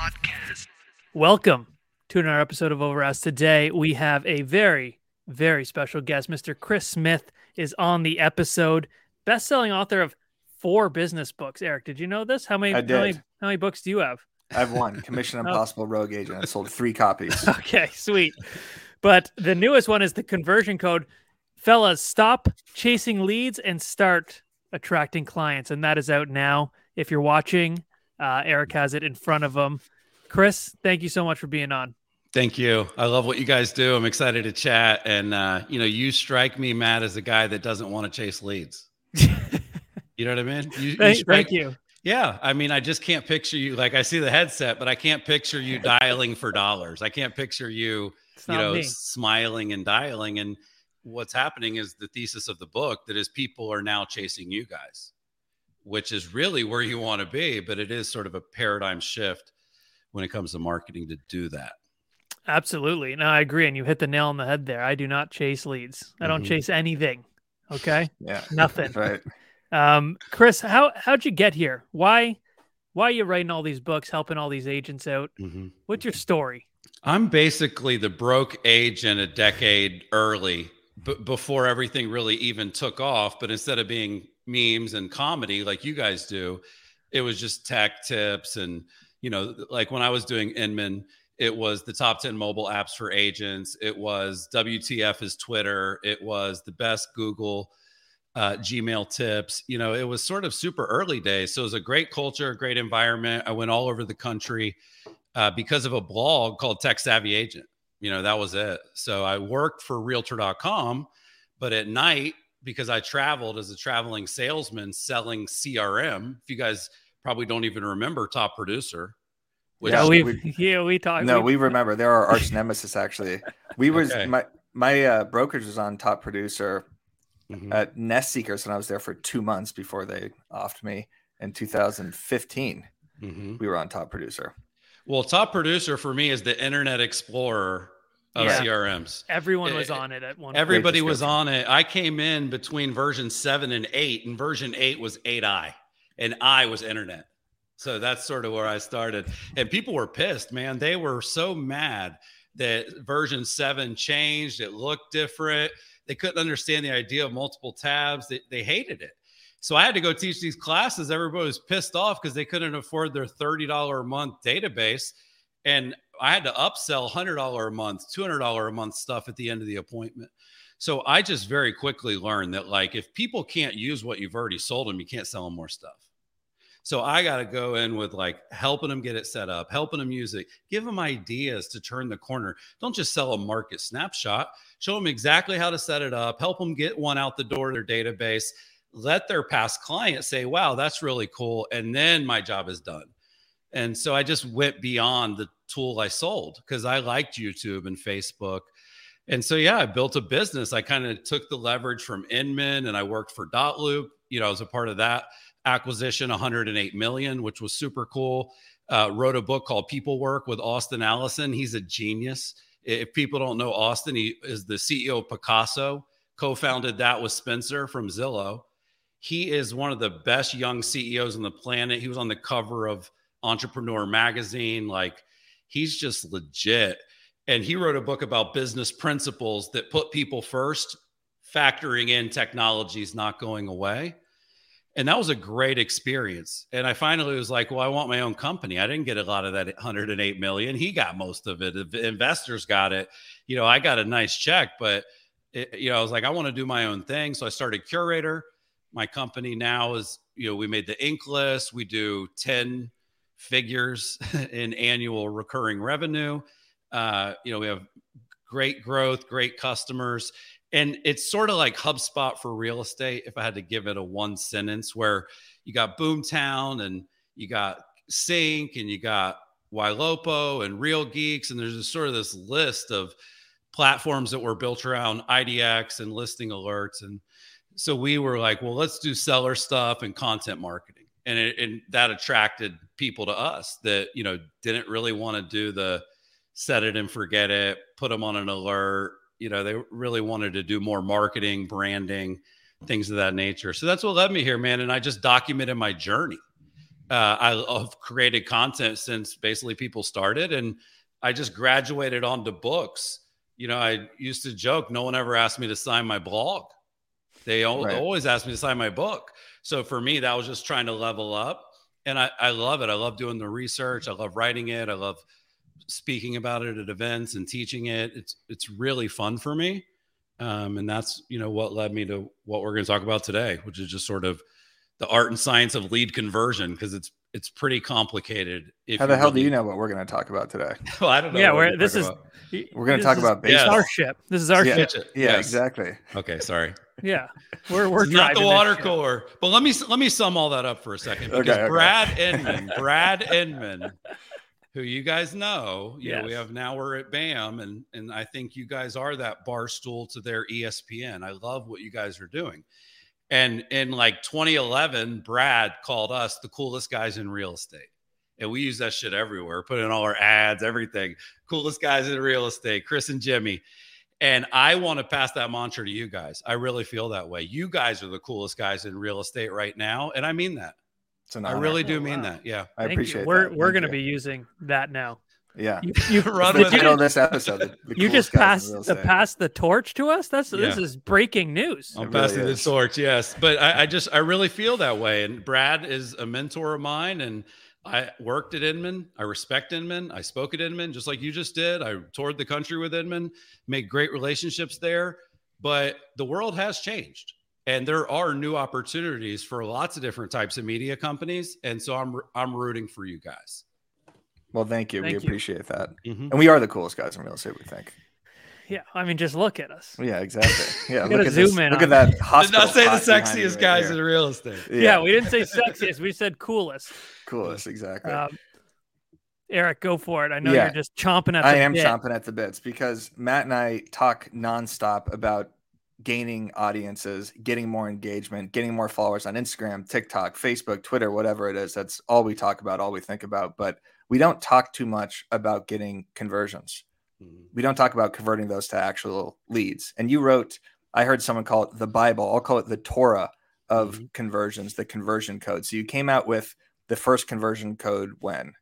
podcast. Welcome to another episode of Over Ask. Today we have a very, very special guest. Mr. Chris Smith is on the episode. Best-selling author of four business books. Eric, did you know this? How many? I How many, did. how many books do you have? I have one Commission Oh. Impossible Rogue Agent. I sold three copies. Okay, sweet. But the newest one is the conversion code. Fellas, stop chasing leads and start attracting clients. And that is out now. If you're watching, uh, Eric has it in front of him. Chris, thank you so much for being on. Thank you. I love what you guys do. I'm excited to chat. And, uh, you know, you strike me, Matt, as a guy that doesn't want to chase leads. You know what I mean? You, you strike- thank you. Yeah. I mean, I just can't picture you. Like, I see the headset, but I can't picture you dialing for dollars. I can't picture you, you know, me. smiling and dialing. And what's happening is the thesis of the book that is people are now chasing you guys, which is really where you want to be. But it is sort of a paradigm shift when it comes to marketing to do that. Absolutely. No, I agree. And you hit the nail on the head there. I do not chase leads. I don't Mhm. chase anything. Okay. Yeah. Nothing. Right. Um, Chris, how how'd you get here? Why why are you writing all these books, helping all these agents out? Mhm. What's your story? I'm basically the broke agent a decade early, b- before everything really even took off. But instead of being memes and comedy like you guys do, it was just tech tips and you know, like when I was doing Inman, it was the top 10 mobile apps for agents. It was WTF is Twitter. It was the best Google uh, Gmail tips. You know, it was sort of super early days. So it was a great culture, great environment. I went all over the country uh, because of a blog called Tech Savvy Agent. You know, that was it. So I worked for realtor.com, but at night, because I traveled as a traveling salesman selling CRM, if you guys probably don't even remember Top Producer, which yeah, Yeah, we we- yeah we talked. No, we remember. They're our arch nemesis, actually. We was Okay. my my uh, brokerage was on top producer Mhm. at Nest Seekers, and I was there for two months before they offed me. In 2015, Mhm. we were on top producer. Well, Top Producer for me is the Internet Explorer of Yeah. CRMs. everyone was Eh, on it at one. Everybody was on it. I came in between version seven and eight, and version eight was 8i, and I was internet. So that's sort of where I started. And people were pissed, man. They were so mad that version seven changed. It looked different. They couldn't understand the idea of multiple tabs. They, they hated it. So I had to go teach these classes. Everybody was pissed off because they couldn't afford their $30 a month database. And I had to upsell $100 a month, $200 a month stuff at the end of the appointment. So I just very quickly learned that, like, if people can't use what you've already sold them, you can't sell them more stuff. So I got to go in with like helping them get it set up, helping them use it, give them ideas to turn the corner. Don't just sell a market snapshot. Show them exactly how to set it up, help them get one out the door to their database. Let their past clients say, wow, that's really cool. And then my job is done. And so I just went beyond the tool I sold because I liked YouTube and Facebook. And so, yeah, I built a business. I kind of took the leverage from Inman and I worked for Dotloop. You know, I was a part of that acquisition, 108 million, which was super cool. Uh, wrote a book called People Work with Austin Allison. He's a genius. If people don't know Austin, he is the CEO of Pacaso, co founded that with Spencer from Zillow. He is one of the best young CEOs on the planet. He was on the cover of Entrepreneur Magazine. Like, he's just legit. And he wrote a book about business principles that put people first, factoring in technologies not going away. And that was a great experience. And I finally was like, well, I want my own company. I didn't get a lot of that 108 million. He got most of it. The investors got it. You know, I got a nice check, but it, you know, I was like, I want to do my own thing. So I started Curaytor. My company now is, you know, we made the Inc. list. We do 10 figures in annual recurring revenue. Uh, you know, we have great growth, great customers. And it's sort of like HubSpot for real estate. If I had to give it a one sentence, where you got Boomtown and you got Sync and you got Ylopo and Real Geeks, and there's just sort of this list of platforms that were built around IDX and listing alerts. And so we were like, well, let's do seller stuff and content marketing. And, it, and that attracted people to us that, you know, didn't really want to do the set it and forget it, put them on an alert. You know, they really wanted to do more marketing, branding, things of that nature. So that's what led me here, man. And I just documented my journey. Uh, I have created content since basically people started, and I just graduated onto books. You know, I used to joke, no one ever asked me to sign my blog. They right. always asked me to sign my book. So for me, that was just trying to level up. And I, I love it. I love doing the research. I love writing it. I love speaking about it at events and teaching it. It's it's really fun for me. Um, and that's you know what led me to what we're going to talk about today, which is just sort of the art and science of lead conversion because it's it's pretty complicated. How the hell really... do you know what we're going to talk about today? well, I don't know. Yeah, we're, this is about. we're going to talk about baseball. This our ship. This is our yeah, ship. Yeah, yes. exactly. Okay, sorry. Yeah, we're we're not the water cooler. But let me let me sum all that up for a second because okay, okay. Brad Inman, Brad Inman, who you guys know, you yes. know, we have now we're at BAM, and and I think you guys are that Barstool to their ESPN. I love what you guys are doing. And in like 2011, Brad called us the coolest guys in real estate. And we use that shit everywhere, put in all our ads, everything. Coolest guys in real estate, Chris and Jimmy. And I want to pass that mantra to you guys. I really feel that way. You guys are the coolest guys in real estate right now. And I mean that. I really oh, do oh, mean that. Yeah. I Thank appreciate you. We're, that. we're going to be using that now. Yeah, you, you run with it on this episode. you just passed the pass the torch to us. That's yeah. this is breaking news. I'm passing the torch, yes. But I, I, just I really feel that way. And Brad is a mentor of mine, and I worked at Inman. I respect Inman. I spoke at Inman just like you just did. I toured the country with Inman, made great relationships there. But the world has changed. And there are new opportunities for lots of different types of media companies. And so I'm I'm rooting for you guys. Well, thank you. Thank we you. appreciate that. Mm-hmm. And we are the coolest guys in real estate, we think. Yeah, I mean, just look at us. Yeah, exactly. Yeah, look at zoom this, in. Look at that. Did not say the sexiest guys right in real estate. Yeah. yeah. we didn't say sexiest. We said coolest. Coolest, exactly. Um, Eric, go for it. I know yeah. you're just chomping at. The I am bit. chomping at the bits because Matt and I talk nonstop about gaining audiences, getting more engagement, getting more followers on Instagram, TikTok, Facebook, Twitter, whatever it is. That's all we talk about, all we think about. But we don't talk too much about getting conversions. Mm-hmm. We don't talk about converting those to actual leads. And you wrote, I heard someone call it the Bible. I'll call it the Torah of mm-hmm. conversions, the conversion code. So you came out with the first conversion code when?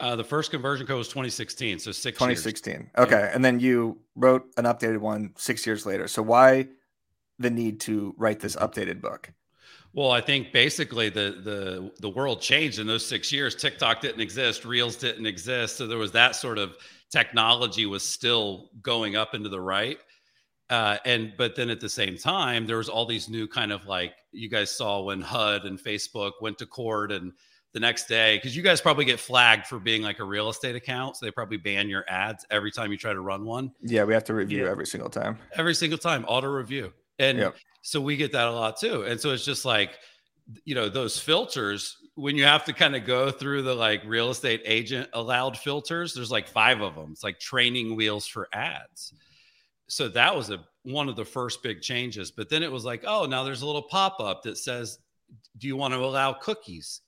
Uh, the first conversion code was 2016, so six 2016. Years. Okay, yeah. and then you wrote an updated one six years later. So why the need to write this updated book? Well, I think basically the the the world changed in those six years. TikTok didn't exist, Reels didn't exist, so there was that sort of technology was still going up into the right. Uh, and but then at the same time, there was all these new kind of like you guys saw when HUD and Facebook went to court, and the next day because you guys probably get flagged for being like a real estate account, so they probably ban your ads every time you try to run one. Yeah, we have to review yeah. every single time. Every single time, auto review, and yep so we get that a lot too. And so it's just like you know those filters when you have to kind of go through the like real estate agent allowed filters there's like five of them it's like training wheels for ads. So that was a one of the first big changes. But then it was like oh now there's a little pop-up that says do you want to allow cookies?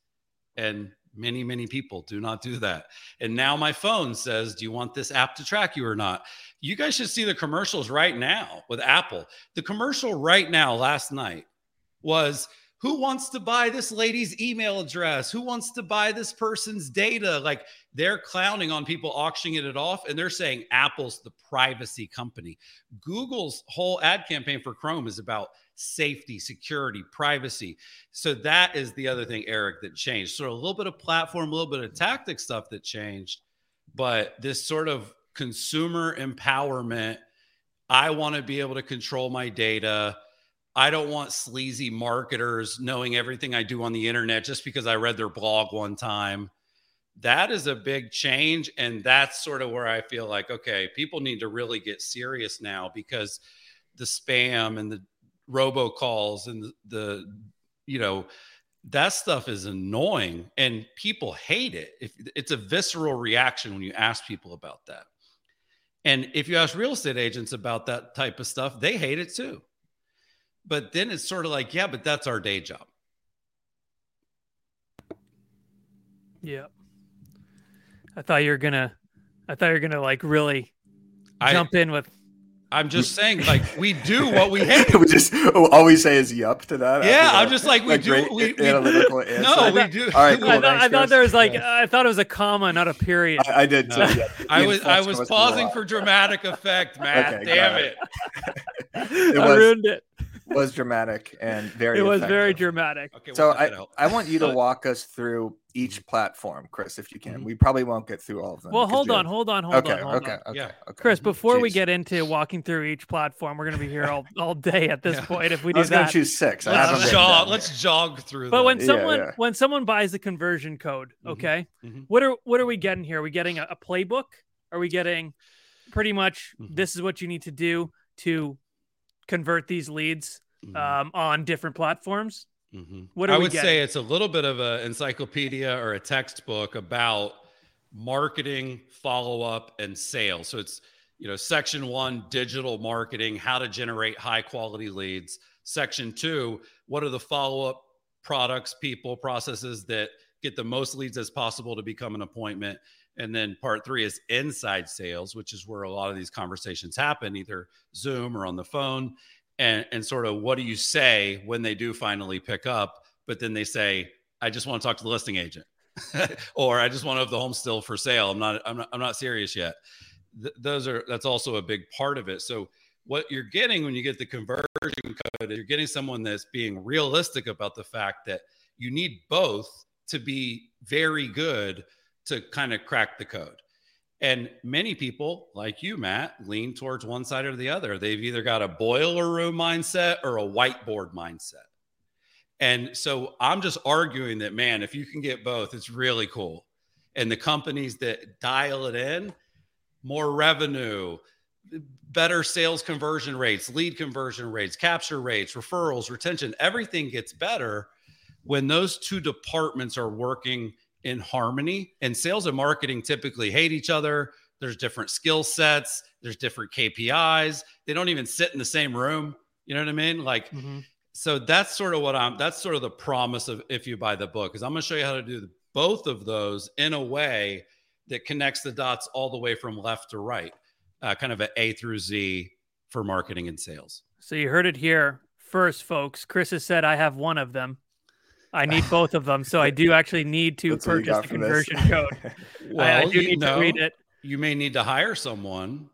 And many many people do not do that and now my phone says do you want this app to track you or not you guys should see the commercials right now with Apple. The commercial right now last night was who wants to buy this lady's email address? Who wants to buy this person's data? Like they're clowning on people auctioning it off and they're saying Apple's the privacy company. Google's whole ad campaign for Chrome is about safety, security, privacy. So that is the other thing, Eric, that changed. So a little bit of platform, a little bit of tactic stuff that changed, but this sort of consumer empowerment. I want to be able to control my data. I don't want sleazy marketers knowing everything I do on the internet just because I read their blog one time. That is a big change. And that's sort of where I feel like, okay, people need to really get serious now because the spam and the robocalls and the, the you know, that stuff is annoying and people hate it. If it's a visceral reaction when you ask people about that. And if you ask real estate agents about that type of stuff, they hate it too. But then it's sort of like, yeah, but that's our day job. Yeah. I thought you were gonna I thought you were gonna like really I, jump in with I'm just saying, like we do what we hate. we just oh, all we say is "yup" to that. Yeah, after I'm just like we like, do. great We, we, analytical answer. no, we do. All right, cool. I, thought, thanks, I thought there was like Yeah. I thought it was a comma, not a period. I, I did. Too, No. yeah. I was I was pausing for dramatic effect, Matt. Okay, Damn it. it. It I ruined it. Was dramatic and very. It was very dramatic. Okay, So well, that I. I want you to walk us through each platform, Chris, if you can. Mhm. We probably won't get through all of them. Well, hold on, hold on, hold Okay, on, hold okay, on. okay, Yeah. okay. Chris, before we get into walking through each platform, we're going to be here all, all day at this Yeah. point if we do I do was going that. to choose six. Let's haven't jog. Let's jog through. But them. when someone yeah. when someone buys the conversion code, Mhm. okay, Mhm. what are what are we getting here? Are we getting a, a playbook? Are we getting pretty much Mhm. this is what you need to do to convert these leads Mhm. um, on different platforms? Mhm. What I would getting? say it's a little bit of an encyclopedia or a textbook about marketing, follow up, and sales. So it's you know section one, digital marketing, how to generate high quality leads. Section two, what are the follow up products, people, processes that get the most leads as possible to become an appointment. And then part three is inside sales, which is where a lot of these conversations happen, either Zoom or on the phone. And and sort of what do you say when they do finally pick up but then they say i just want to talk to the listing agent. Or i just want to have the home still for sale. I'm not i'm not, I'm not serious yet. Th- those are that's also a big part of it. So what you're getting when you get the conversion code you're getting someone that's being realistic about the fact that you need both to be very good to kind of crack the code and many people, like you, Matt, lean towards one side or the other. They've either got a boiler room mindset or a whiteboard mindset. And so I'm just arguing that, man, if you can get both, it's really cool. And the companies that dial it in, more revenue, better sales conversion rates, lead conversion rates, capture rates, referrals, retention, everything gets better when those two departments are working in harmony. And sales and marketing typically hate each other. There's different skill sets, there's different KPIs. They don't even sit in the same room. You know what I mean? Like, Mhm. so that's sort of what I'm, that's sort of the promise of if you buy the book, is I'm going to show you how to do both of those in a way that connects the dots all the way from left to right, uh, kind of an A through Z for marketing and sales. So you heard it here first, folks. Chris has said I have one of them. I need both of them, so I do actually need to That's purchase got the from this. conversion code. I, I do you need know, to read it. You may need to hire someone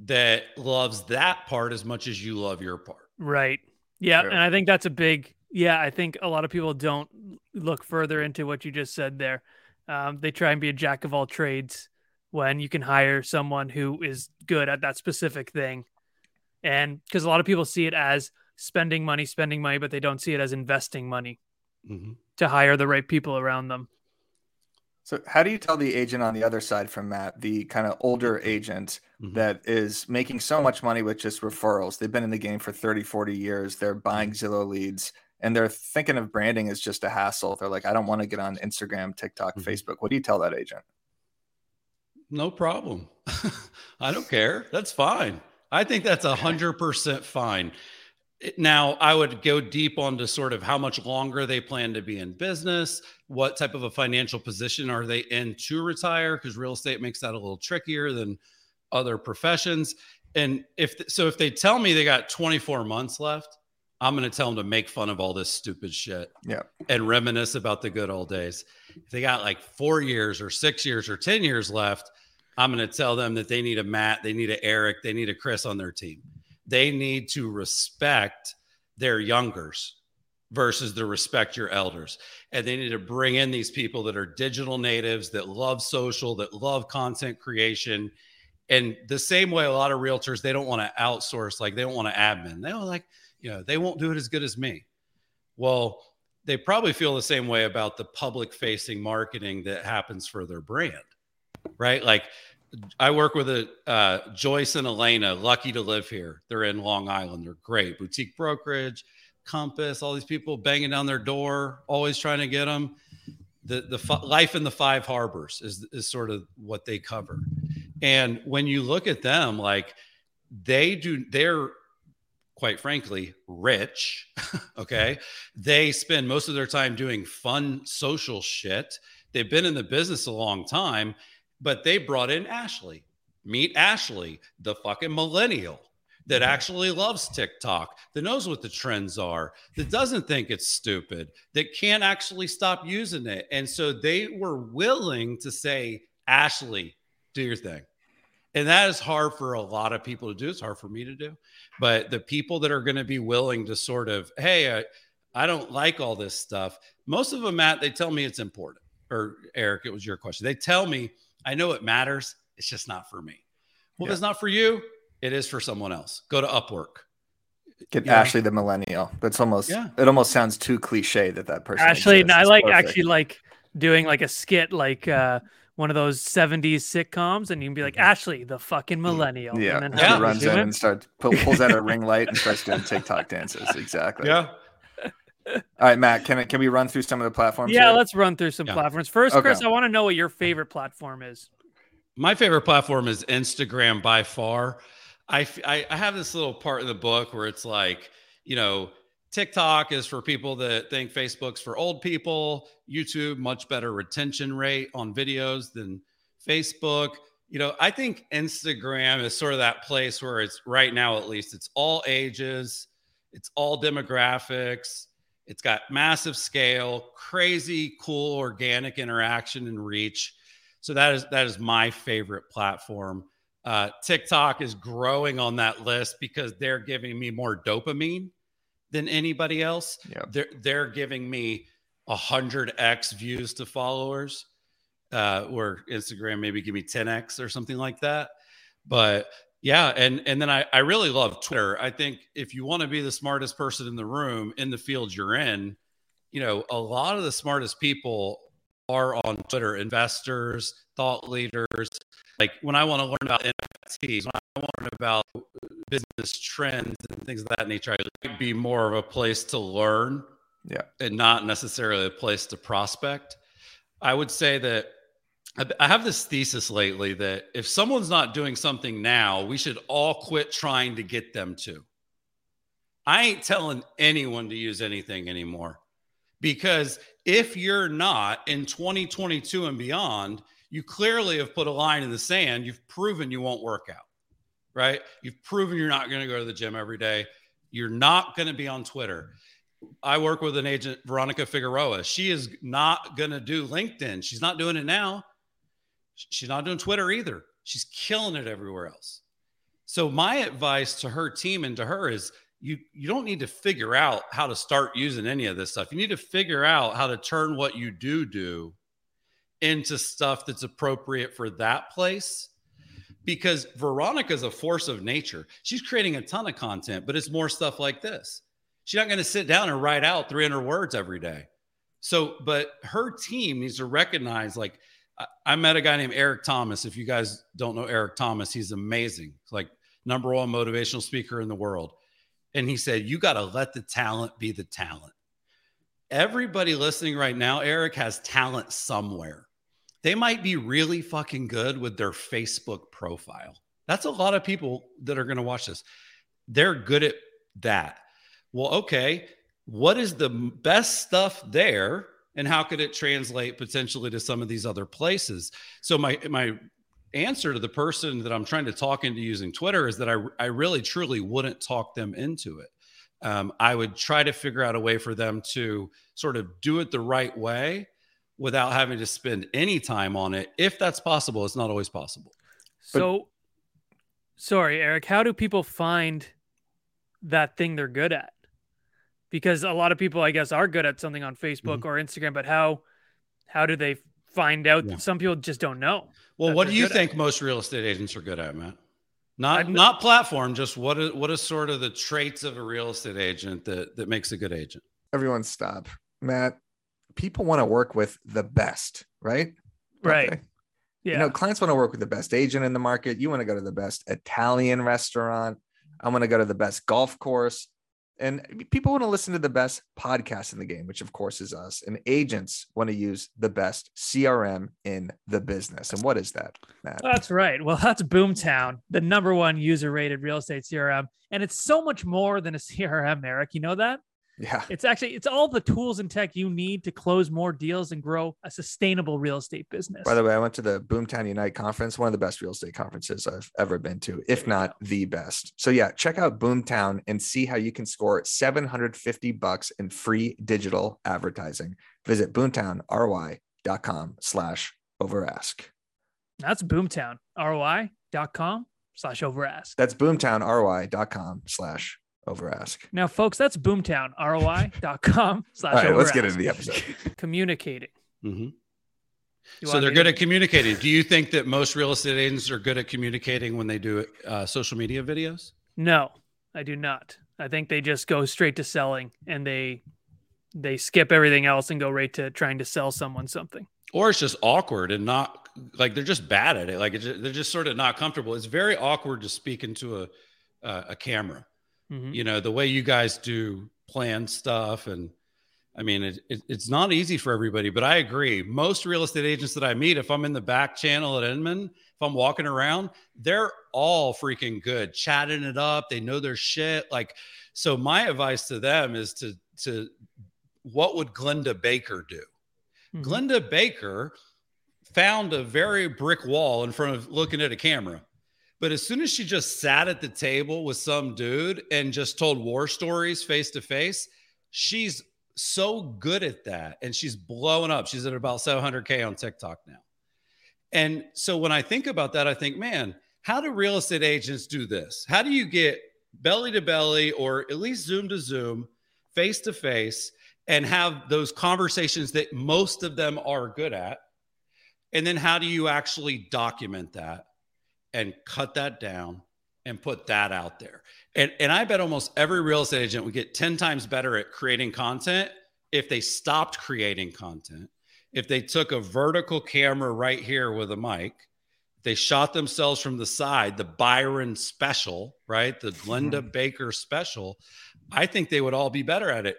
that loves that part as much as you love your part. Right. Yeah, Sure. and I think that's a big. Yeah, I think a lot of people don't look further into what you just said there. Um, they try and be a jack of all trades when you can hire someone who is good at that specific thing, and because a lot of people see it as spending money, spending money, but they don't see it as investing money Mhm. to hire the right people around them. So, how do you tell the agent on the other side from Matt, the kind of older agent Mhm. that is making so much money with just referrals? They've been in the game for 30, 40 years. They're buying Zillow leads and they're thinking of branding as just a hassle. They're like, I don't want to get on Instagram, TikTok, Mhm. Facebook. What do you tell that agent? No problem. I don't care. That's fine. I think that's a hundred percent fine. Now, I would go deep onto sort of how much longer they plan to be in business, what type of a financial position are they in to retire, because real estate makes that a little trickier than other professions. And if so, if they tell me they got 24 months left, I'm going to tell them to make fun of all this stupid shit Yeah. and reminisce about the good old days. If they got like four years or six years or 10 years left, I'm going to tell them that they need a Matt, they need a Eric, they need a Chris on their team. They need to respect their youngers versus the respect your elders. And they need to bring in these people that are digital natives, that love social, that love content creation. And the same way a lot of realtors, they don't want to outsource, like they don't want to admin. They don't like, you know, they won't do it as good as me. Well, they probably feel the same way about the public facing marketing that happens for their brand, right? Like I work with a uh, Joyce and Elena, lucky to live here. They're in Long Island. They're great. Boutique brokerage, Compass, all these people banging down their door, always trying to get them. The the f- life in the five harbors is is sort of what they cover. And when you look at them, like they do, they're quite frankly rich. okay, they spend most of their time doing fun social shit. They've been in the business a long time but they brought in Ashley. Meet Ashley, the fucking millennial, that mm-hmm. actually loves TikTok, that knows what the trends are, that doesn't think it's stupid, that can't actually stop using it. And so they were willing to say, Ashley, do your thing. And that is hard for a lot of people to do. It's hard for me to do. But the people that are going to be willing to sort of, hey, I, I don't like all this stuff. Most of them, Matt, they tell me it's important. Or Eric, it was your question. They tell me, I know it matters. It's just not for me. Well, yeah. if it's not for you, it is for someone else. Go to Upwork. Get yeah. Ashley the millennial. That's almost yeah. it almost sounds too cliche that that person. Ashley, I like perfect. actually like doing like a skit like uh one of those 70s sitcoms and you can be like mm-hmm. Ashley the fucking millennial. Yeah. And then yeah. runs in and starts pulls out a ring light and starts doing TikTok dances. Exactly. Yeah. All right, Matt, can can we run through some of the platforms? Yeah, here? let's run through some yeah. platforms. First, okay. Chris, I want to know what your favorite platform is. My favorite platform is Instagram by far. I, I, I have this little part in the book where it's like, you know, TikTok is for people that think Facebook's for old people. YouTube, much better retention rate on videos than Facebook. You know, I think Instagram is sort of that place where it's right now, at least, it's all ages, it's all demographics, it's got massive scale, crazy, cool, organic interaction and reach. So that is that is my favorite platform. Uh, TikTok is growing on that list because they're giving me more dopamine than anybody else. Yep. They're they're giving me a hundred x views to followers, uh, where Instagram maybe give me 10x or something like that. But yeah, and and then I I really love Twitter. I think if you want to be the smartest person in the room in the field you're in, you know, a lot of the smartest people are on Twitter, investors, thought leaders. Like when I want to learn about NFTs, when I want to learn about business trends and things of that nature, I be more of a place to learn, yeah, and not necessarily a place to prospect. I would say that I have this thesis lately that if someone's not doing something now, we should all quit trying to get them to. I ain't telling anyone to use anything anymore because if you're not in 2022 and beyond, you clearly have put a line in the sand. You've proven you won't work out, right? You've proven you're not going to go to the gym every day. You're not going to be on Twitter. I work with an agent, Veronica Figueroa. She is not going to do LinkedIn. She's not doing it now. She's not doing Twitter either. She's killing it everywhere else. So my advice to her team and to her is you you don't need to figure out how to start using any of this stuff. You need to figure out how to turn what you do do into stuff that's appropriate for that place. Because Veronica is a force of nature. She's creating a ton of content, but it's more stuff like this. She's not going to sit down and write out 300 words every day. So, but her team needs to recognize like, I met a guy named Eric Thomas. If you guys don't know Eric Thomas, he's amazing. Like number one motivational speaker in the world. And he said, You got to let the talent be the talent. Everybody listening right now, Eric, has talent somewhere. They might be really fucking good with their Facebook profile. That's a lot of people that are going to watch this. They're good at that. Well, okay. What is the best stuff there? And how could it translate potentially to some of these other places? So, my, my answer to the person that I'm trying to talk into using Twitter is that I, I really truly wouldn't talk them into it. Um, I would try to figure out a way for them to sort of do it the right way without having to spend any time on it. If that's possible, it's not always possible. So, but, sorry, Eric, how do people find that thing they're good at? Because a lot of people, I guess, are good at something on Facebook mm-hmm. or Instagram, but how how do they find out yeah. that some people just don't know? Well, what do you think at. most real estate agents are good at, Matt? Not I'm, not platform, just what is what is sort of the traits of a real estate agent that that makes a good agent? Everyone stop. Matt, people want to work with the best, right? Right. Okay. Yeah. You know, clients want to work with the best agent in the market. You want to go to the best Italian restaurant. I want to go to the best golf course. And people want to listen to the best podcast in the game, which of course is us. And agents want to use the best CRM in the business. And what is that, Matt? That's right. Well, that's Boomtown, the number one user rated real estate CRM. And it's so much more than a CRM, Eric. You know that? Yeah. It's actually it's all the tools and tech you need to close more deals and grow a sustainable real estate business. By the way, I went to the Boomtown Unite conference, one of the best real estate conferences I've ever been to, if not the best. So yeah, check out Boomtown and see how you can score 750 bucks in free digital advertising. Visit boomtownroi.com slash overask. That's Boomtown, ROI.com slash overask. That's boomtownroi.com slash overask. Now, folks, that's Boomtown, ROI.com slash All right, let's get into the episode. Communicating. Mhm. So they're good to- at communicating. Do you think that most real estate agents are good at communicating when they do uh, social media videos? No, I do not. I think they just go straight to selling and they they skip everything else and go right to trying to sell someone something. Or it's just awkward and not like they're just bad at it. Like it's ju- they're just sort of not comfortable. It's very awkward to speak into a uh, a camera. Mhm. You know the way you guys do plan stuff, and I mean it, it, it's not easy for everybody. But I agree. Most real estate agents that I meet, if I'm in the back channel at Inman, if I'm walking around, they're all freaking good, chatting it up. They know their shit. Like so, my advice to them is to to what would Glenda Baker do? Mhm. Glenda Baker found a very brick wall in front of looking at a camera. But as soon as she just sat at the table with some dude and just told war stories face to face, she's so good at that. And she's blowing up. She's at about 700K on TikTok now. And so when I think about that, I think, man, how do real estate agents do this? How do you get belly to belly or at least zoom to zoom, face to face, and have those conversations that most of them are good at? And then how do you actually document that and cut that down and put that out there? And, and I bet almost every real estate agent would get 10 times better at creating content if they stopped creating content, if they took a vertical camera right here with a mic, they shot themselves from the side, the Byron special, right? The Glenda hmm. Baker special. I think they would all be better at it.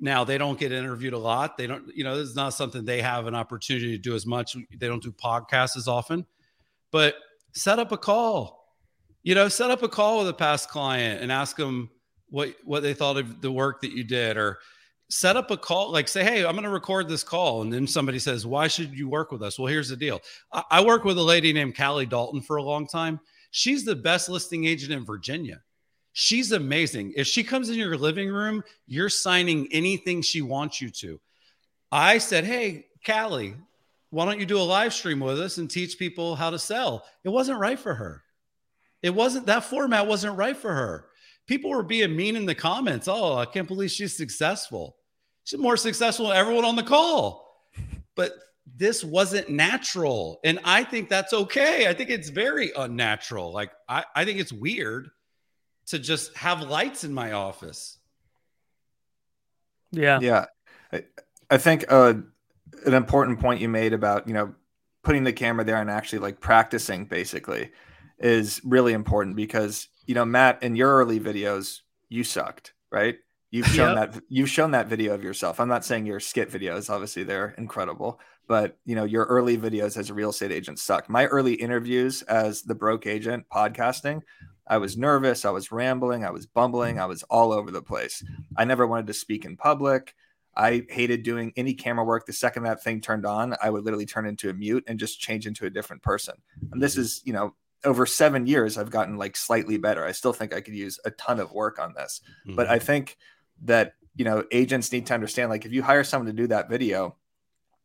Now they don't get interviewed a lot. They don't, you know, this is not something they have an opportunity to do as much. They don't do podcasts as often, but set up a call. You know, set up a call with a past client and ask them what what they thought of the work that you did, or set up a call. Like say, hey, I'm going to record this call, and then somebody says, why should you work with us? Well, here's the deal. I, I worked with a lady named Callie Dalton for a long time. She's the best listing agent in Virginia. She's amazing. If she comes in your living room, you're signing anything she wants you to. I said, Hey, Callie, why don't you do a live stream with us and teach people how to sell? It wasn't right for her. It wasn't that format wasn't right for her. People were being mean in the comments. Oh, I can't believe she's successful. She's more successful than everyone on the call. But this wasn't natural. And I think that's okay. I think it's very unnatural. Like, I, I think it's weird to just have lights in my office. Yeah. Yeah. I, I think uh, an important point you made about, you know, putting the camera there and actually like practicing basically is really important because, you know, Matt, in your early videos, you sucked, right? You've shown that you've shown that video of yourself. I'm not saying your skit videos, obviously they're incredible, but you know, your early videos as a real estate agent sucked. My early interviews as the broke agent podcasting, I was nervous, I was rambling, I was bumbling, I was all over the place. I never wanted to speak in public. I hated doing any camera work. The second that thing turned on, I would literally turn into a mute and just change into a different person. And this is, you know, over seven years, I've gotten like slightly better. I still think I could use a ton of work on this. But I think that, you know, agents need to understand like if you hire someone to do that video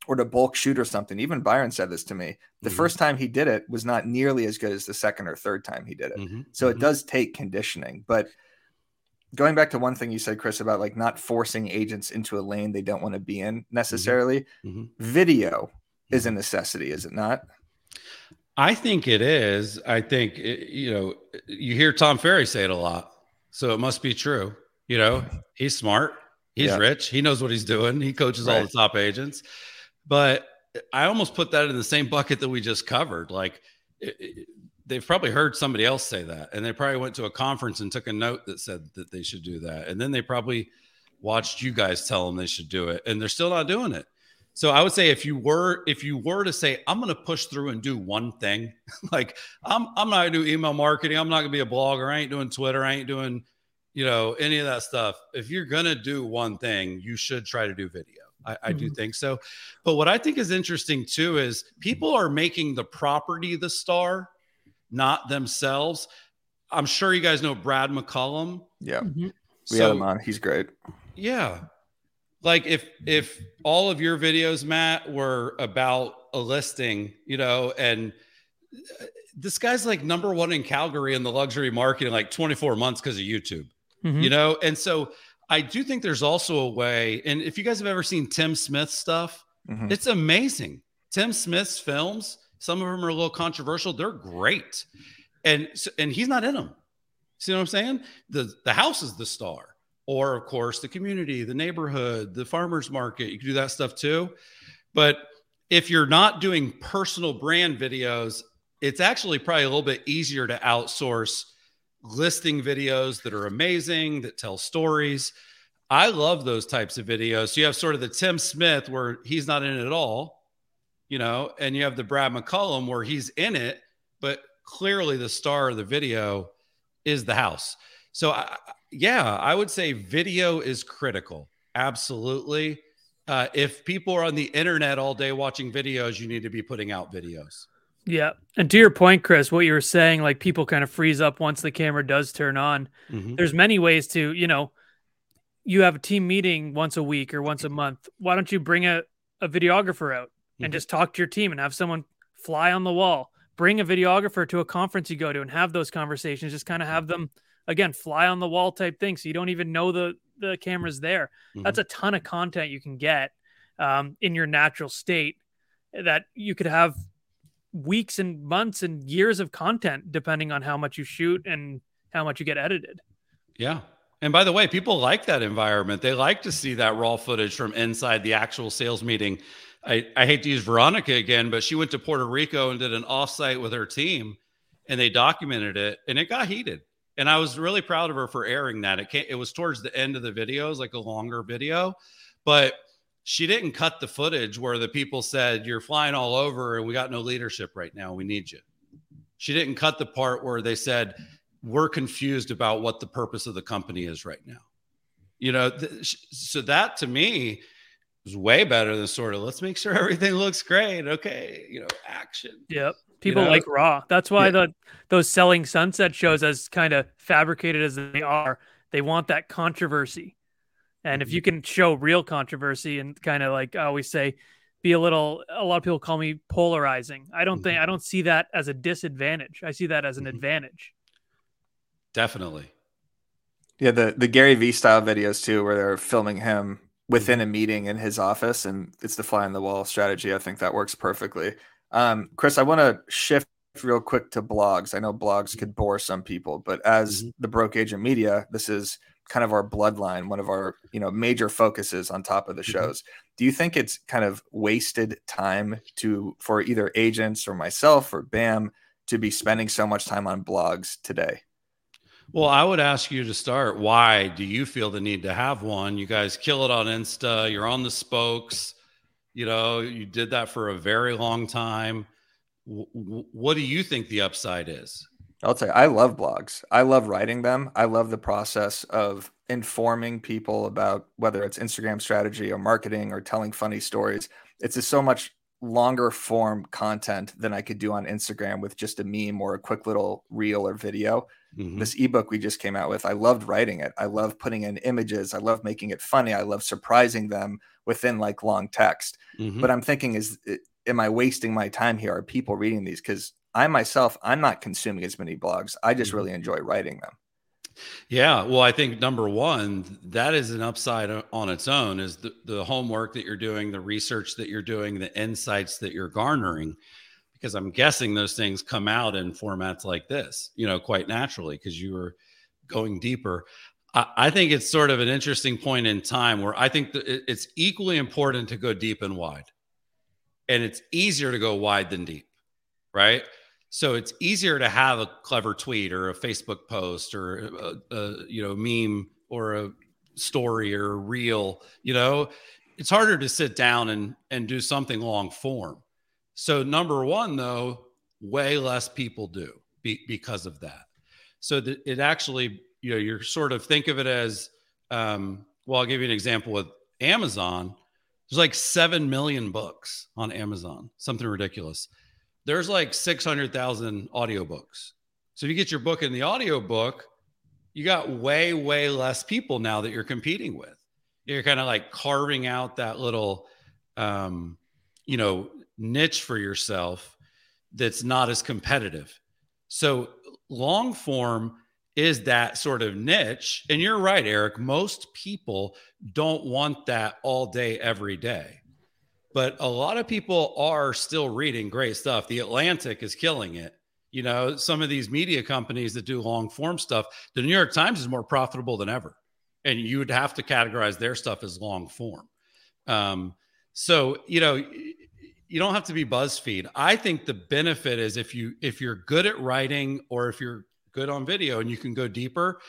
or to bulk shoot or something, even Byron said this to me. The Mhm. first time he did it was not nearly as good as the second or third time he did it. Mhm. So it Mhm. does take conditioning. But going back to one thing you said, Chris, about like not forcing agents into a lane they don't want to be in necessarily, Mhm. video is a necessity, is it not? I think it is. I think it- you know you hear Tom Ferry say it a lot, so it must be true. You know, he's smart, he's Yeah. rich, he knows what he's doing. He coaches all the top agents, but I almost put that in the same bucket that we just covered. Like it- it- they've probably heard somebody else say that, and they probably went to a conference and took a note that said that they should do that, and then they probably watched you guys tell them they should do it, and they're still not doing it. So I would say if you were if you were to say I'm going to push through and do one thing, like I'm I'm not going to do email marketing, I'm not going to be a blogger, I ain't doing Twitter, I ain't doing you know, any of that stuff. If you're gonna do one thing, you should try to do video. I, I do Mhm. think so. But what I think is interesting too is people are making the property the star, not themselves. I'm sure you guys know Brad McCullum. Yeah, Mhm. we had him on. He's great. Yeah. Like if if all of your videos, Matt, were about a listing, you know, and uh, this guy's like number one in Calgary in the luxury market in like 24 months because of YouTube, Mhm. you know? And so I do think there's also a way, and if you guys have ever seen Tim Smith stuff, Mhm. it's amazing. Tim Smith's films, some of them are a little controversial. They're great. And and he's not in them. See what I'm saying? The the house is the star. Or of course the community, the neighborhood, the farmers market. You can do that stuff too. But if you're not doing personal brand videos, it's actually probably a little bit easier to outsource listing videos that are amazing, that tell stories. I love those types of videos. So you have sort of the Tim Smith where he's not in it at all, you know, and you have the Brad McCullum where he's in it, but clearly the star of the video is the house. So I, yeah, I would say video is critical. Absolutely. Uh, if people are on the internet all day watching videos, you need to be putting out videos. Yeah. And to your point, Chris, what you were saying, like people kind of freeze up once the camera does turn on. Mhm. There's many ways to, you know, you have a team meeting once a week or once a month. Why don't you bring a, a videographer out and Mhm. just talk to your team and have someone fly on the wall? Bring a videographer to a conference you go to and have those conversations. Just kind of have them again fly on the wall type thing, so you don't even know the the camera's there. That's a ton of content you can get um, in your natural state that you could have weeks and months and years of content depending on how much you shoot and how much you get edited. Yeah. And by the way, people like that environment. They like to see that raw footage from inside the actual sales meeting. I, I hate to use Veronica again, but she went to Puerto Rico and did an offsite with her team and they documented it and it got heated. And I was really proud of her for airing that. It came, it was towards the end of the video, it was like a longer video, but she didn't cut the footage where the people said, You're flying all over and we got no leadership right now. We need you. She didn't cut the part where they said, We're confused about what the purpose of the company is right now. You know, th- so that to me was way better than sort of let's make sure everything looks great. Okay. You know, action. Yep. People know? like raw. That's why Yeah. the those selling sunset shows, as kind of fabricated as they are, they want that controversy. And if you can show real controversy and kind of like I always say, be a little. A lot of people call me polarizing. I don't think I don't see that as a disadvantage. I see that as an Mhm. advantage. Definitely. Yeah, the the Gary V style videos too, where they're filming him within a meeting in his office, and it's the fly on the wall strategy. I think that works perfectly. Um, Chris, I want to shift real quick to blogs. I know blogs could bore some people, but as Mhm. the broke agent media, this is kind of our bloodline, one of our you know major focuses on top of the Mhm. shows. Do you think it's kind of wasted time to for either agents or myself or BAM to be spending so much time on blogs today? Well, I would ask you to start. Why do you feel the need to have one? You guys kill it on Insta. You're on the spokes. You know, you did that for a very long time. W- what do you think the upside is? I'll tell you, I love blogs. I love writing them. I love the process of informing people about whether it's Instagram strategy or marketing or telling funny stories. It's just so much longer form content than I could do on Instagram with just a meme or a quick little reel or video. Mhm. This ebook we just came out with, I loved writing it. I love putting in images. I love making it funny. I love surprising them within like long text Mhm. but i'm thinking is am i wasting my time here are people reading these because i myself i'm not consuming as many blogs i just Mhm. really enjoy writing them Yeah, well, I think number one, that is an upside on its own is the, the homework that you're doing, the research that you're doing, the insights that you're garnering. Because I'm guessing those things come out in formats like this, you know, quite naturally, because you were going deeper. I, I think it's sort of an interesting point in time where I think it's equally important to go deep and wide. And it's easier to go wide than deep, right? So it's easier to have a clever tweet or a Facebook post or a, a you know meme or a story or a reel. You know, it's harder to sit down and and do something long form. So number one, though, way less people do be, because of that. So it actually you know, you're sort of think of it as, um, well, I'll give you an example with Amazon. There's like 7 million books on Amazon, something ridiculous. There's like 600,000 audiobooks. So if you get your book in the audiobook, you got way, way less people now that you're competing with. You're kind of like carving out that little, um, you know, niche for yourself that's not as competitive. So long form is that sort of niche. And you're right, Eric. Most people don't want that all day, every day. But a lot of people are still reading great stuff. The Atlantic is killing it. You know, some of these media companies that do long form stuff, the New York Times is more profitable than ever. And you would have to categorize their stuff as long form. Um, so, you know, you don't have to be BuzzFeed. I think the benefit is if you if you're good at writing or if you're good on video and you can go deeper,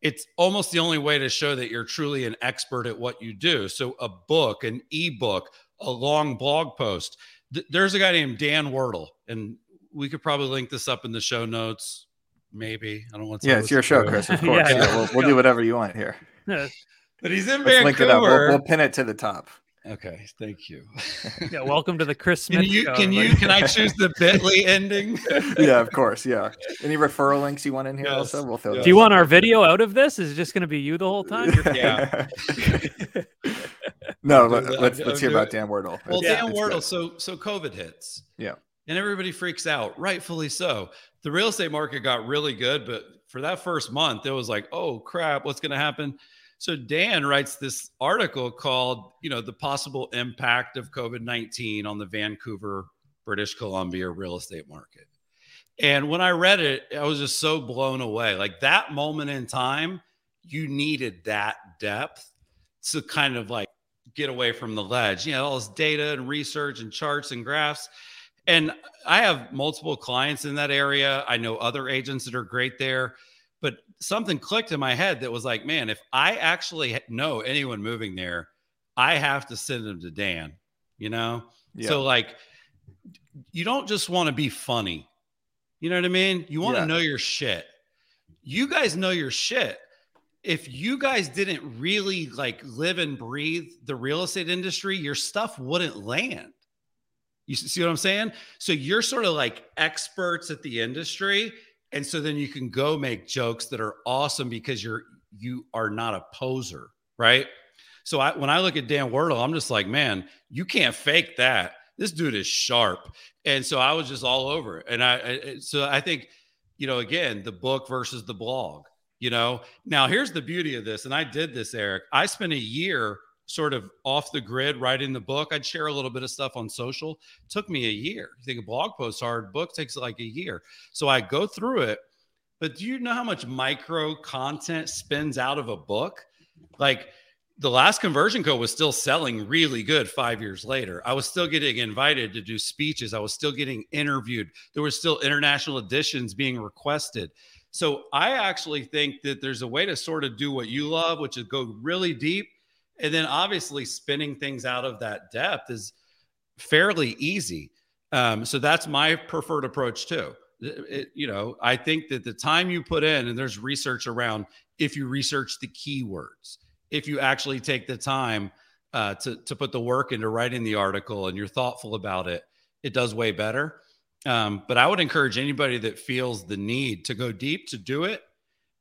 it's almost the only way to show that you're truly an expert at what you do. So a book, an ebook, a long blog post. Th- there's a guy named Dan Wurtele, and we could probably link this up in the show notes. Maybe I don't want to. Yeah, it's your show, Chris. Of course. yeah, yeah. We'll, we'll, do whatever you want here. but he's in Let's Vancouver. Link it up. We'll, we'll pin it to the top. Okay, thank you. yeah, welcome to the Chris Smith. Can you show, can you can I choose the Bitly ending? yeah, of course. Yeah. Any referral links you want in here? Yes. Also, we'll throw. Do you want our video out of this? Is it just going to be you the whole time? yeah. no, let, us let's, let's hear about Dan Wurtele. Well, yeah, Dan Wurtele. So so COVID hits. Yeah. And everybody freaks out, rightfully so. The real estate market got really good, but for that first month, it was like, oh crap, what's going to happen? So Dan writes this article called, you know, the possible impact of COVID-19 on the Vancouver, British Columbia real estate market. And when I read it, I was just so blown away. Like that moment in time, you needed that depth to kind of like get away from the ledge. You know, all this data and research and charts and graphs. And I have multiple clients in that area. I know other agents that are great there something clicked in my head that was like, man, if I actually know anyone moving there, I have to send them to Dan, you know? Yeah. So, like, you don't just want to be funny. You know what I mean? You want to yeah. know your shit. You guys know your shit. If you guys didn't really like live and breathe the real estate industry, your stuff wouldn't land. You see what I'm saying? So you're sort of like experts at the industry and so then you can go make jokes that are awesome because you're you are not a poser right? So I, when i look at dan wurtele i'm just like man you can't fake that. This dude is sharp. And so i was just all over it. And i, I so i think you know again the book versus the blog you know? Now here's the beauty of this and i did this eric. I spent a year sort of off the grid writing the book. I'd share a little bit of stuff on social. It took me a year. You think a blog post hard, book takes like a year. So I go through it. But do you know how much micro content spins out of a book? Like the last conversion code was still selling really good five years later. I was still getting invited to do speeches. I was still getting interviewed. There was still international editions being requested. So I actually think that there's a way to sort of do what you love, which is go really deep and then obviously spinning things out of that depth is fairly easy. Um, so that's my preferred approach too. It, you know, I think that the time you put in, and there's research around if you research the keywords, if you actually take the time uh, to, to put the work into writing the article and you're thoughtful about it, it does way better. Um, but I would encourage anybody that feels the need to go deep to do it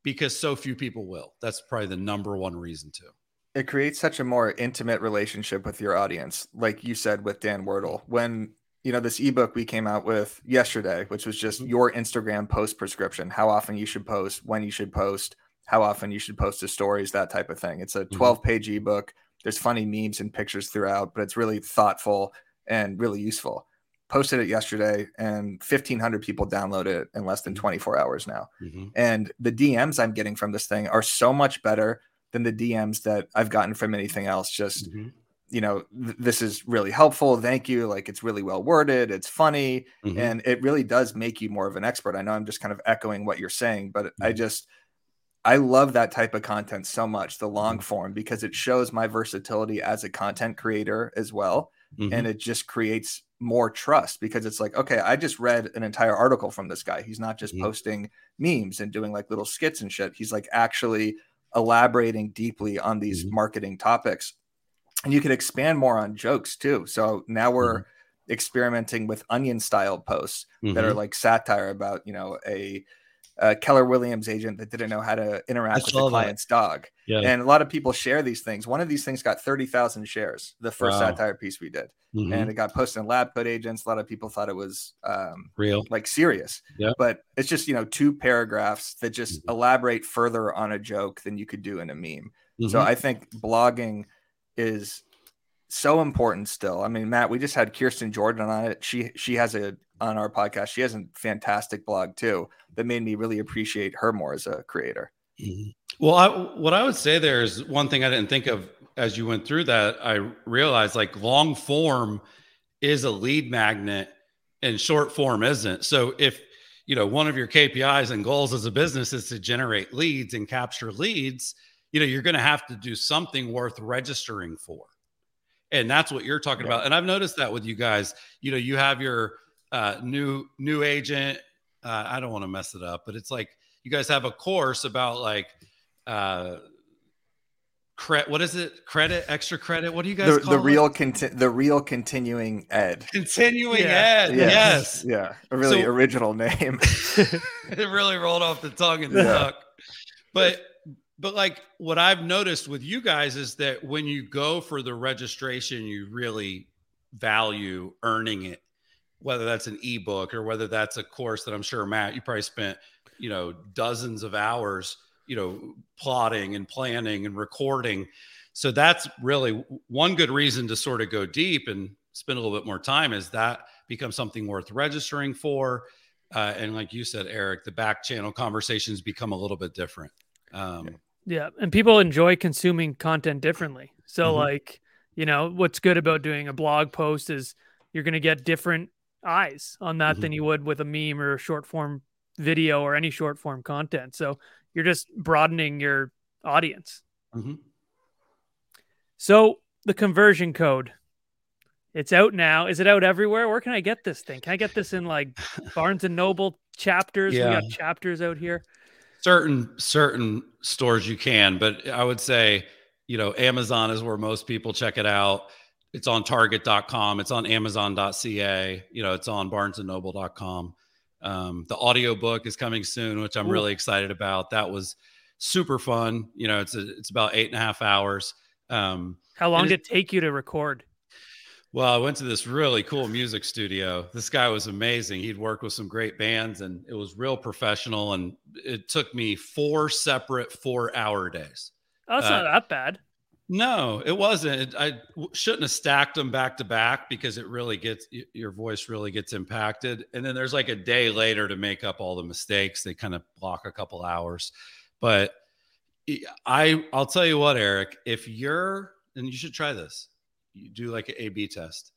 because so few people will. That's probably the number one reason to it creates such a more intimate relationship with your audience like you said with dan wurtele when you know this ebook we came out with yesterday which was just mm-hmm. your instagram post prescription how often you should post when you should post how often you should post to stories that type of thing it's a 12 mm-hmm. page ebook there's funny memes and pictures throughout but it's really thoughtful and really useful posted it yesterday and 1500 people downloaded it in less than mm-hmm. 24 hours now mm-hmm. and the dms i'm getting from this thing are so much better than the DMs that I've gotten from anything else. Just, mm-hmm. you know, th- this is really helpful. Thank you. Like it's really well worded. It's funny. Mm-hmm. And it really does make you more of an expert. I know I'm just kind of echoing what you're saying, but mm-hmm. I just, I love that type of content so much, the long mm-hmm. form, because it shows my versatility as a content creator as well. Mhm. and it just creates more trust because it's like okay i just read an entire article from this guy he's not just Mhm. posting memes and doing like little skits and shit he's like actually elaborating deeply on these Mhm. marketing topics and you can expand more on jokes too so now we're experimenting with onion style posts that are Mhm. like satire about you know a, a keller williams agent that didn't know how to interact with the saw that. client's dog yeah. and a lot of people share these things one of these things got 30000 shares the first Wow. satire piece we did Mhm. and it got posted in lab coat agents a lot of people thought it was um, real. like serious Yeah. but it's just you know two paragraphs that just Mhm. elaborate further on a joke than you could do in a meme so Mhm. I think blogging is so important still. I mean, Matt, we just had Kirsten Jordan on it. She she has a on our podcast. She has a fantastic blog too that made me really appreciate her more as a creator. Mhm. Well, I, what I would say there is one thing I didn't think of as you went through that. I realized like long form is a lead magnet and short form isn't. So if you know one of your KPIs and goals as a business is to generate leads and capture leads, you know you're going to have to do something worth registering for, and that's what you're talking Yeah. about. And I've noticed that with you guys. You know, you have your uh, new new agent. Uh, I don't want to mess it up, but it's like you guys have a course about like uh credit what is it credit extra credit what do you guys The, call the it? real conti- the real continuing ed. continuing Yeah. ed Yes. yes, Yeah. A really So- original name. it really rolled off the tongue and the Yeah. duck but but like what i've noticed with you guys is that when you go for the registration you really value earning it whether that's an ebook or whether that's a course that i'm sure matt you probably spent you know dozens of hours you know plotting and planning and recording. So that's really one good reason to sort of go deep and spend a little bit more time is that becomes something worth registering for. Uh, and like you said eric the back channel conversations become a little bit different. Um, Yeah, and people enjoy consuming content differently. So Mhm. like, you know, what's good about doing a blog post is you're going to get different eyes on that Mhm. than you would with a meme or a short form video or any short form content. So you're just broadening your audience. mhm. So the conversion code, it's out now. Is it out everywhere? Where can I get this thing? Can I get this in like Barnes and Noble chapters? We got chapters out here. Certain certain stores you can but i would say you know amazon is where most people check it out it's on target.com it's on amazon.ca you know it's on barnesandnoble.com um, the audiobook is coming soon which i'm Ooh. really excited about that was super fun you know it's a, it's about eight and a half hours um, How long did it take you to record? Well, I went to this really cool music studio. This guy was amazing. He'd worked with some great bands and it was real professional. And it took me four separate four hour days. Oh, it's Uh, not that bad. No, it wasn't. It, I w- shouldn't have stacked them back to back because it really gets y- your voice really gets impacted. And then there's like a day later to make up all the mistakes. They kind of block a couple hours. But I I'll tell you what, Eric, if you're and you should try this. You do like an A/B test.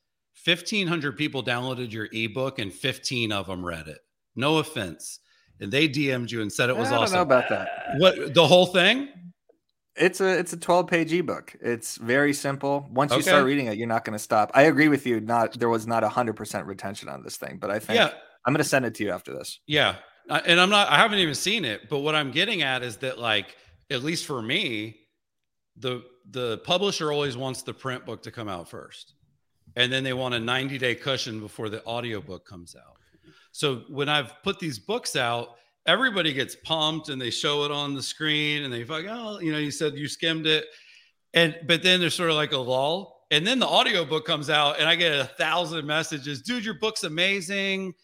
1500 people downloaded your ebook and 15 of them read it. No offense. And they DM'd you and said it was I don't awesome. know about that. what the whole thing? It's a it's a 12 page ebook. It's very simple. Once you start reading it, you're not going to stop. I agree with you. Not there was not a hundred percent retention on this thing, but I think Yeah. I'm going to send it to you after this. Yeah. And I'm not, I haven't even seen it, but what I'm getting at is that, like, at least for me, the, the publisher always wants the print book to come out first. And then they want a 90 day cushion before the audiobook comes out. So when I've put these books out, everybody gets pumped and they show it on the screen and they like, oh, you know, you said you skimmed it. And, but then there's sort of like a lull. And then the audiobook comes out and I get a thousand messages, dude, your book's amazing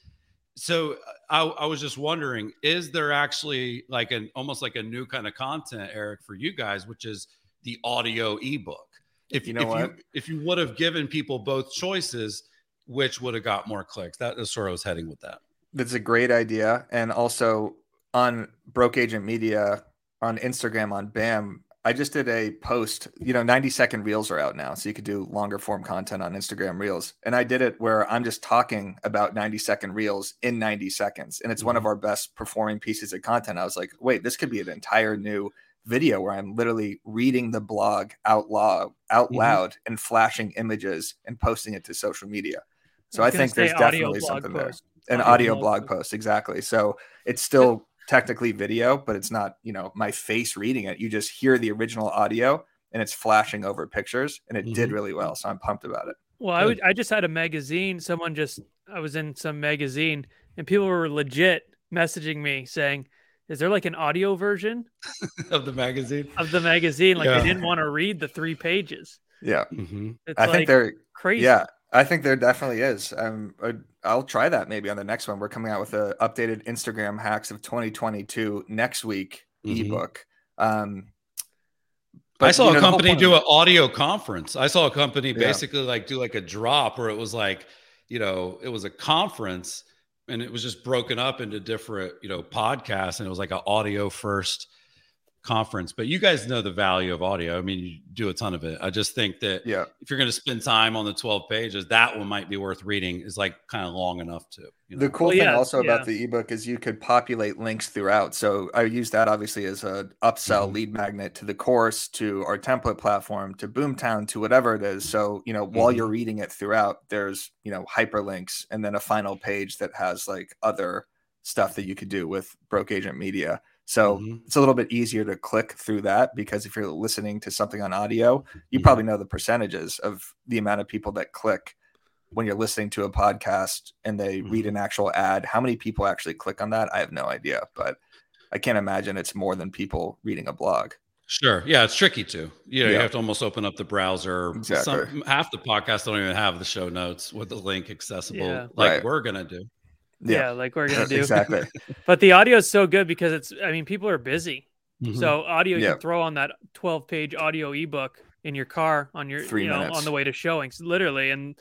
so I, I was just wondering is there actually like an almost like a new kind of content eric for you guys which is the audio ebook if You know if what? you if you would have given people both choices which would have got more clicks that is where i was heading with that That's a great idea. And also on Broke Agent Media on Instagram on BAM, I just did a post. You know, 90 second reels are out now. So you could do longer form content on Instagram reels. And I did it where I'm just talking about 90 second reels in 90 seconds. And it's one of mm-hmm. our best performing pieces of content. I was like, wait, this could be an entire new video where I'm literally reading the blog out loud, out Mhm. loud, and flashing images and posting it to social media. So I I, think there's definitely something there. An Audio audio blog blog post, exactly. So it's still technically video, but it's not, you know, my face reading it. You just hear the original audio and it's flashing over pictures, and it did Mhm. really well. So I'm pumped about it. Well, I would, I just had a magazine. Someone just I was in some magazine and people were legit messaging me saying, "Is there like an audio version of the magazine. of the magazine?" Like Yeah. they didn't want to read the three pages. Yeah, Mhm. It's I like think there. crazy. Yeah, I think there definitely is. Um, I- I'll try that maybe on the next one. We're coming out with a updated Instagram hacks of 2022 next week Mhm. ebook. Um, I saw you a know, the whole company do of- an audio conference. I saw a company Yeah. basically like do like a drop where it was like, you know, it was a conference and it was just broken up into different, you know, podcasts and it was like an audio first conference. But you guys know the value of audio. I mean, you do a ton of it. I just think that Yeah, if you're going to spend time on the 12 pages, that one might be worth reading is like kind of long enough to, you know. the cool Well, thing yeah, also yeah. about the ebook is you could populate links throughout. So I use that obviously as a upsell Mhm. lead magnet to the course, to our template platform, to Boomtown, to whatever it is. So you know, while you're reading it throughout, there's you know hyperlinks and then a final page that has like other stuff that you could do with Broke Agent Media. So Mhm. it's a little bit easier to click through that because if you're listening to something on audio, you Mhm. probably know the percentages of the amount of people that click when you're listening to a podcast and they read Mhm. an actual ad. How many people actually click on that? I have no idea, but I can't imagine it's more than people reading a blog. Sure. Yeah, it's tricky too. You know, you have to almost open up the browser. Exactly. Some, half the podcasts don't even have the show notes with the link accessible, Yeah. like Right. we're gonna do. Yeah, like we're gonna do. exactly. But the audio is so good because it's. I mean, people are busy, Mhm. so audio you Yeah. can throw on that twelve-page audio ebook in your car on your Three you know minutes. on the way to showings, literally, and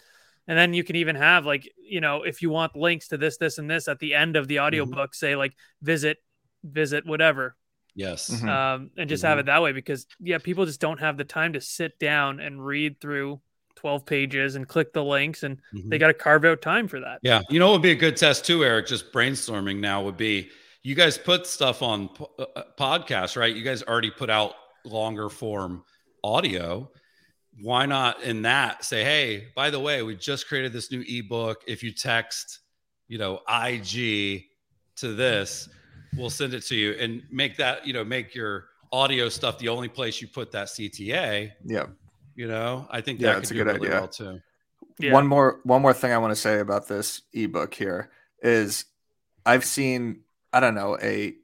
and then you can even have like you know if you want links to this, this, and this at the end of the audio Mm-hmm. book, say like visit, visit whatever, yes. Mhm. um, and just have Mhm. it that way because yeah, people just don't have the time to sit down and read through twelve pages and click the links, and Mhm. they got to carve out time for that. Yeah. You know what would be a good test too, Eric? Just brainstorming now would be you guys put stuff on po- uh, uh, podcasts, right? You guys already put out longer form audio. Why not in that say, hey, by the way, we just created this new ebook. If you text, you know, IG to this, we'll send it to you and make that, you know, make your audio stuff the only place you put that CTA. Yeah. You know, I think Yeah, that it's could a do good really idea. well too. Yeah. One more one more thing I want to say about this ebook here is I've seen I don't know a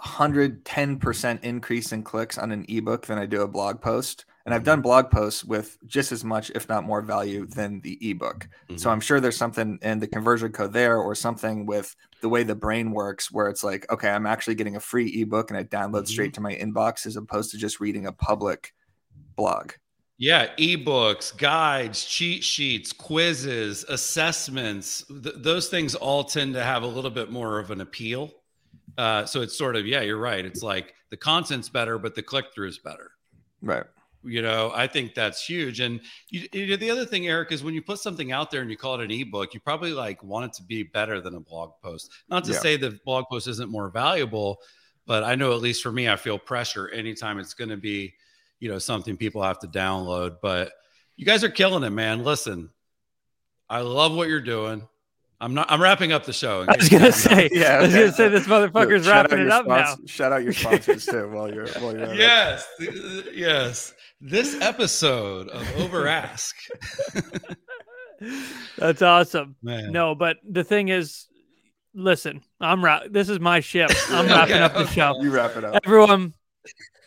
hundred ten percent increase in clicks on an ebook than I do a blog post, and I've done blog posts with just as much, if not more, value than the ebook. So Mhm. I'm sure there's something in the conversion code there, or something with the way the brain works, where it's like, okay, I'm actually getting a free ebook and I download Mhm. straight to my inbox as opposed to just reading a public blog. Yeah, ebooks, guides, cheat sheets, quizzes, assessments, th- those things all tend to have a little bit more of an appeal. Uh, so it's sort of, yeah, you're right. It's like the content's better, but the click through is better. Right. You know, I think that's huge. And you, you know, the other thing, Eric, is when you put something out there and you call it an ebook, you probably like want it to be better than a blog post. Not to Yeah. say the blog post isn't more valuable, but I know at least for me, I feel pressure anytime it's going to be, you know, something people have to download. But you guys are killing it, man. Listen, I love what you're doing. I'm not. I'm wrapping up the show. I was gonna don't know. say, Yeah, I was gonna say this motherfucker's Shout out wrapping it your up now. Shout out your sponsors too while you're while you're at it. Yes, yes. This episode of Over Ask, That's awesome. man. No, but the thing is, listen, I'm ra- This is my ship. I'm Okay, wrapping up the okay. show. You wrap it up. Everyone,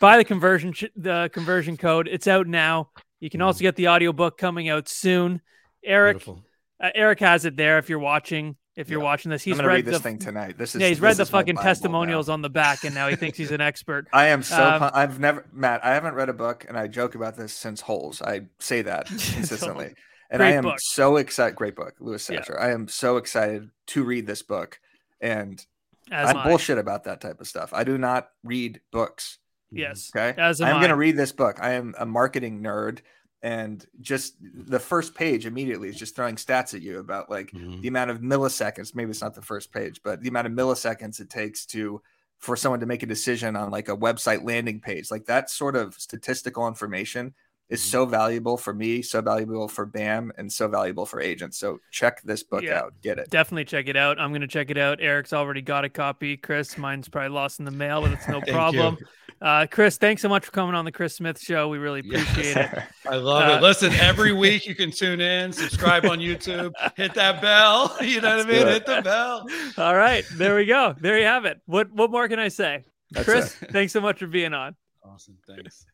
buy the conversion the conversion code. It's out now. You can also get the audiobook coming out soon. Eric, uh, Eric has it there. If you're watching, if you're Yeah. watching this, he's I'm gonna read read this the thing tonight. This is yeah, he's read the fucking Bible now. testimonials on the back, and now he thinks he's an expert. I am so. Um, pun- I've never, Matt. I haven't read a book, and I joke about this since Holes. I say that consistently, and I am book. so excited. Great book, Lewis Yeah. I am so excited to read this book, and As I. bullshit about that type of stuff. I do not read books. Yes, Okay, as am I'm going to read this book. I am a marketing nerd, and just the first page immediately is just throwing stats at you about like Mhm. the amount of milliseconds. Maybe it's not the first page, but the amount of milliseconds it takes to for someone to make a decision on like a website landing page. Like that sort of statistical information is Mm-hmm. so valuable for me, so valuable for BAM, and so valuable for agents. So check this book Yeah. out. Get it. Definitely check it out. I'm going to check it out. Eric's already got a copy. Chris, mine's probably lost in the mail, but it's no problem. Uh, Chris, thanks so much for coming on the Chris Smith Show. We really Yes. appreciate it. I love Uh, it. Listen, every week you can tune in, subscribe on YouTube, hit that bell. You know what I mean? Hit the bell. All right, there we go. There you have it. What what more can I say? That's Chris, it. thanks so much for being on. Awesome. Thanks.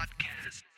Podcast.